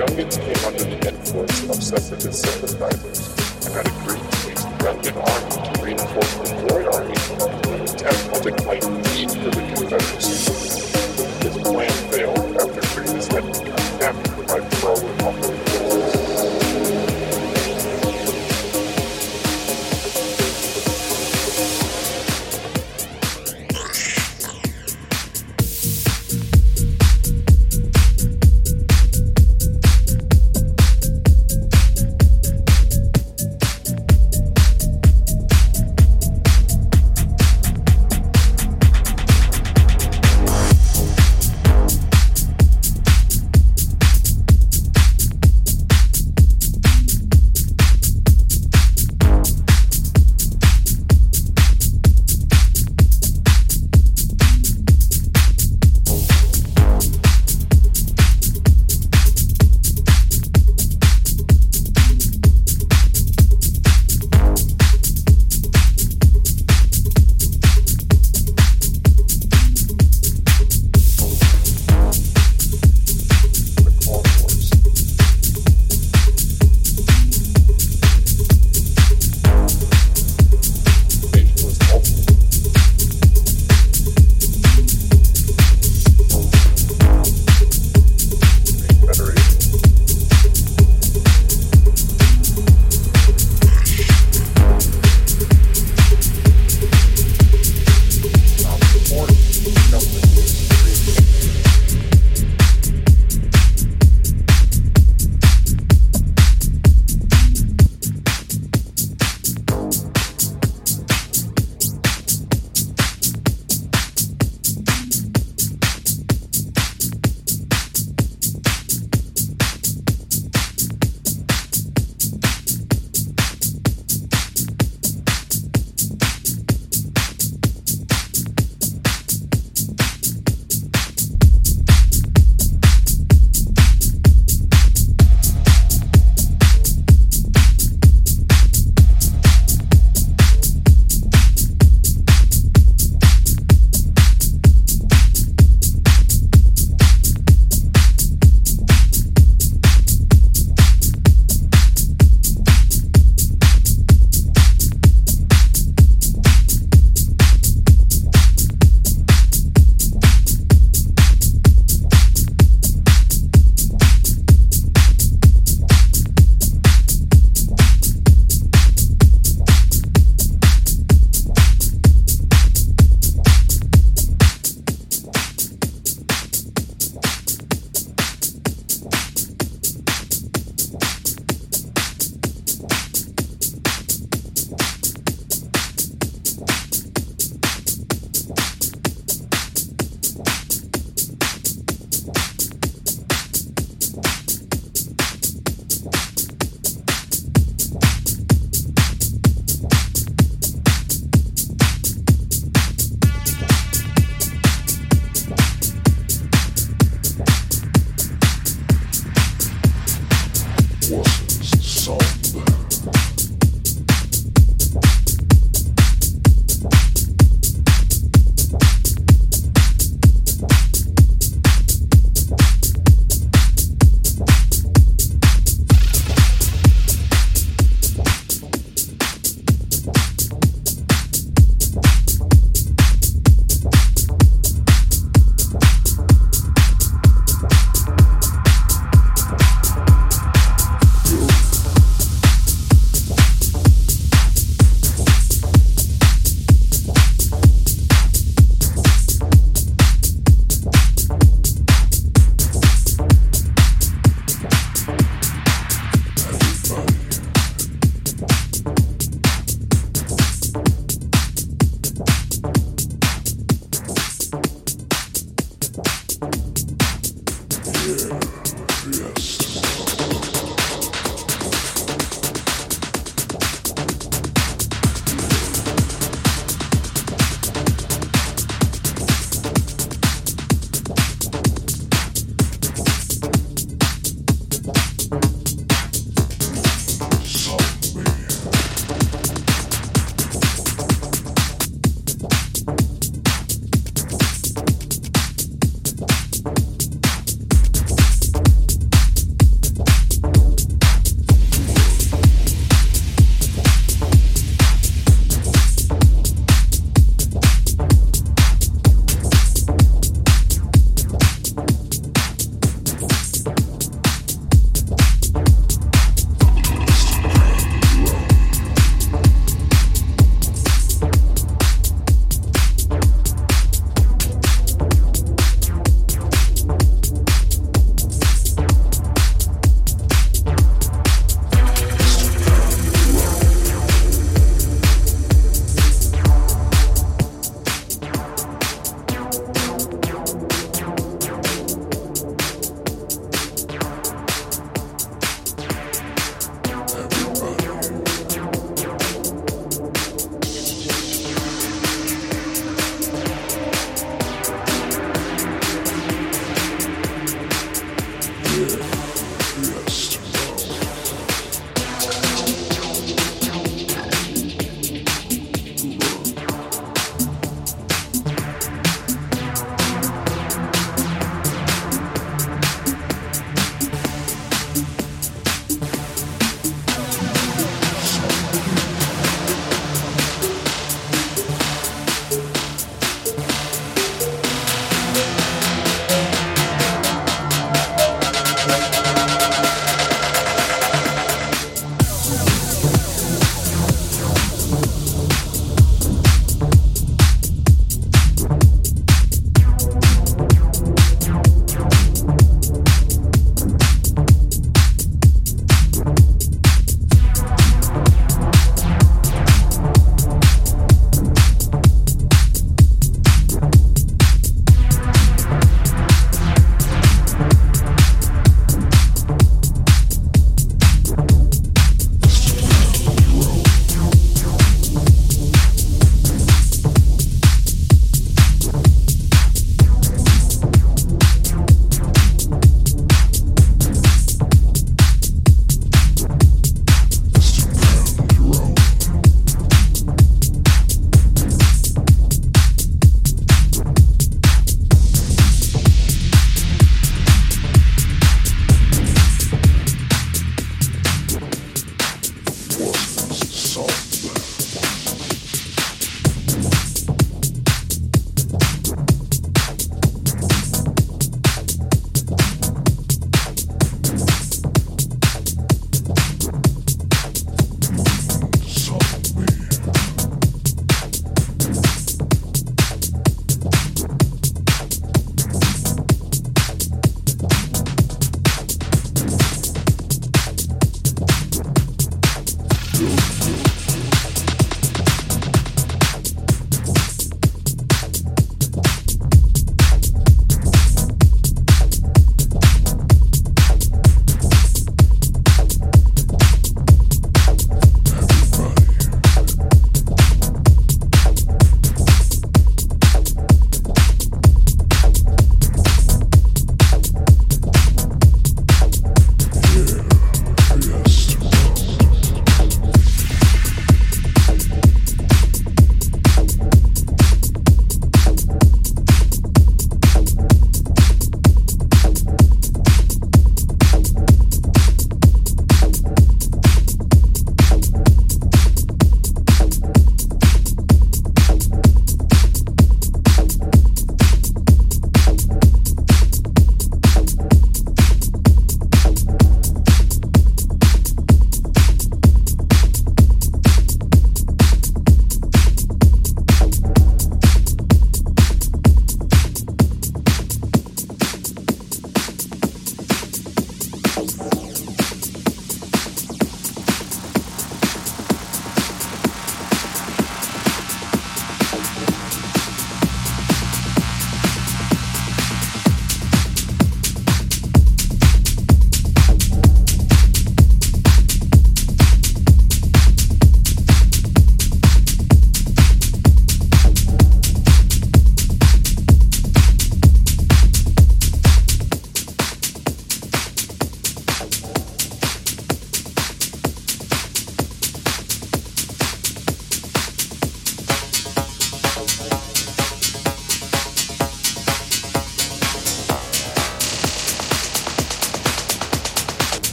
Youngin came under the influence of obsessive sympathizers and had agreed to lead the army to reinforce the Droid army and attempt to claim lead for the Confederacy.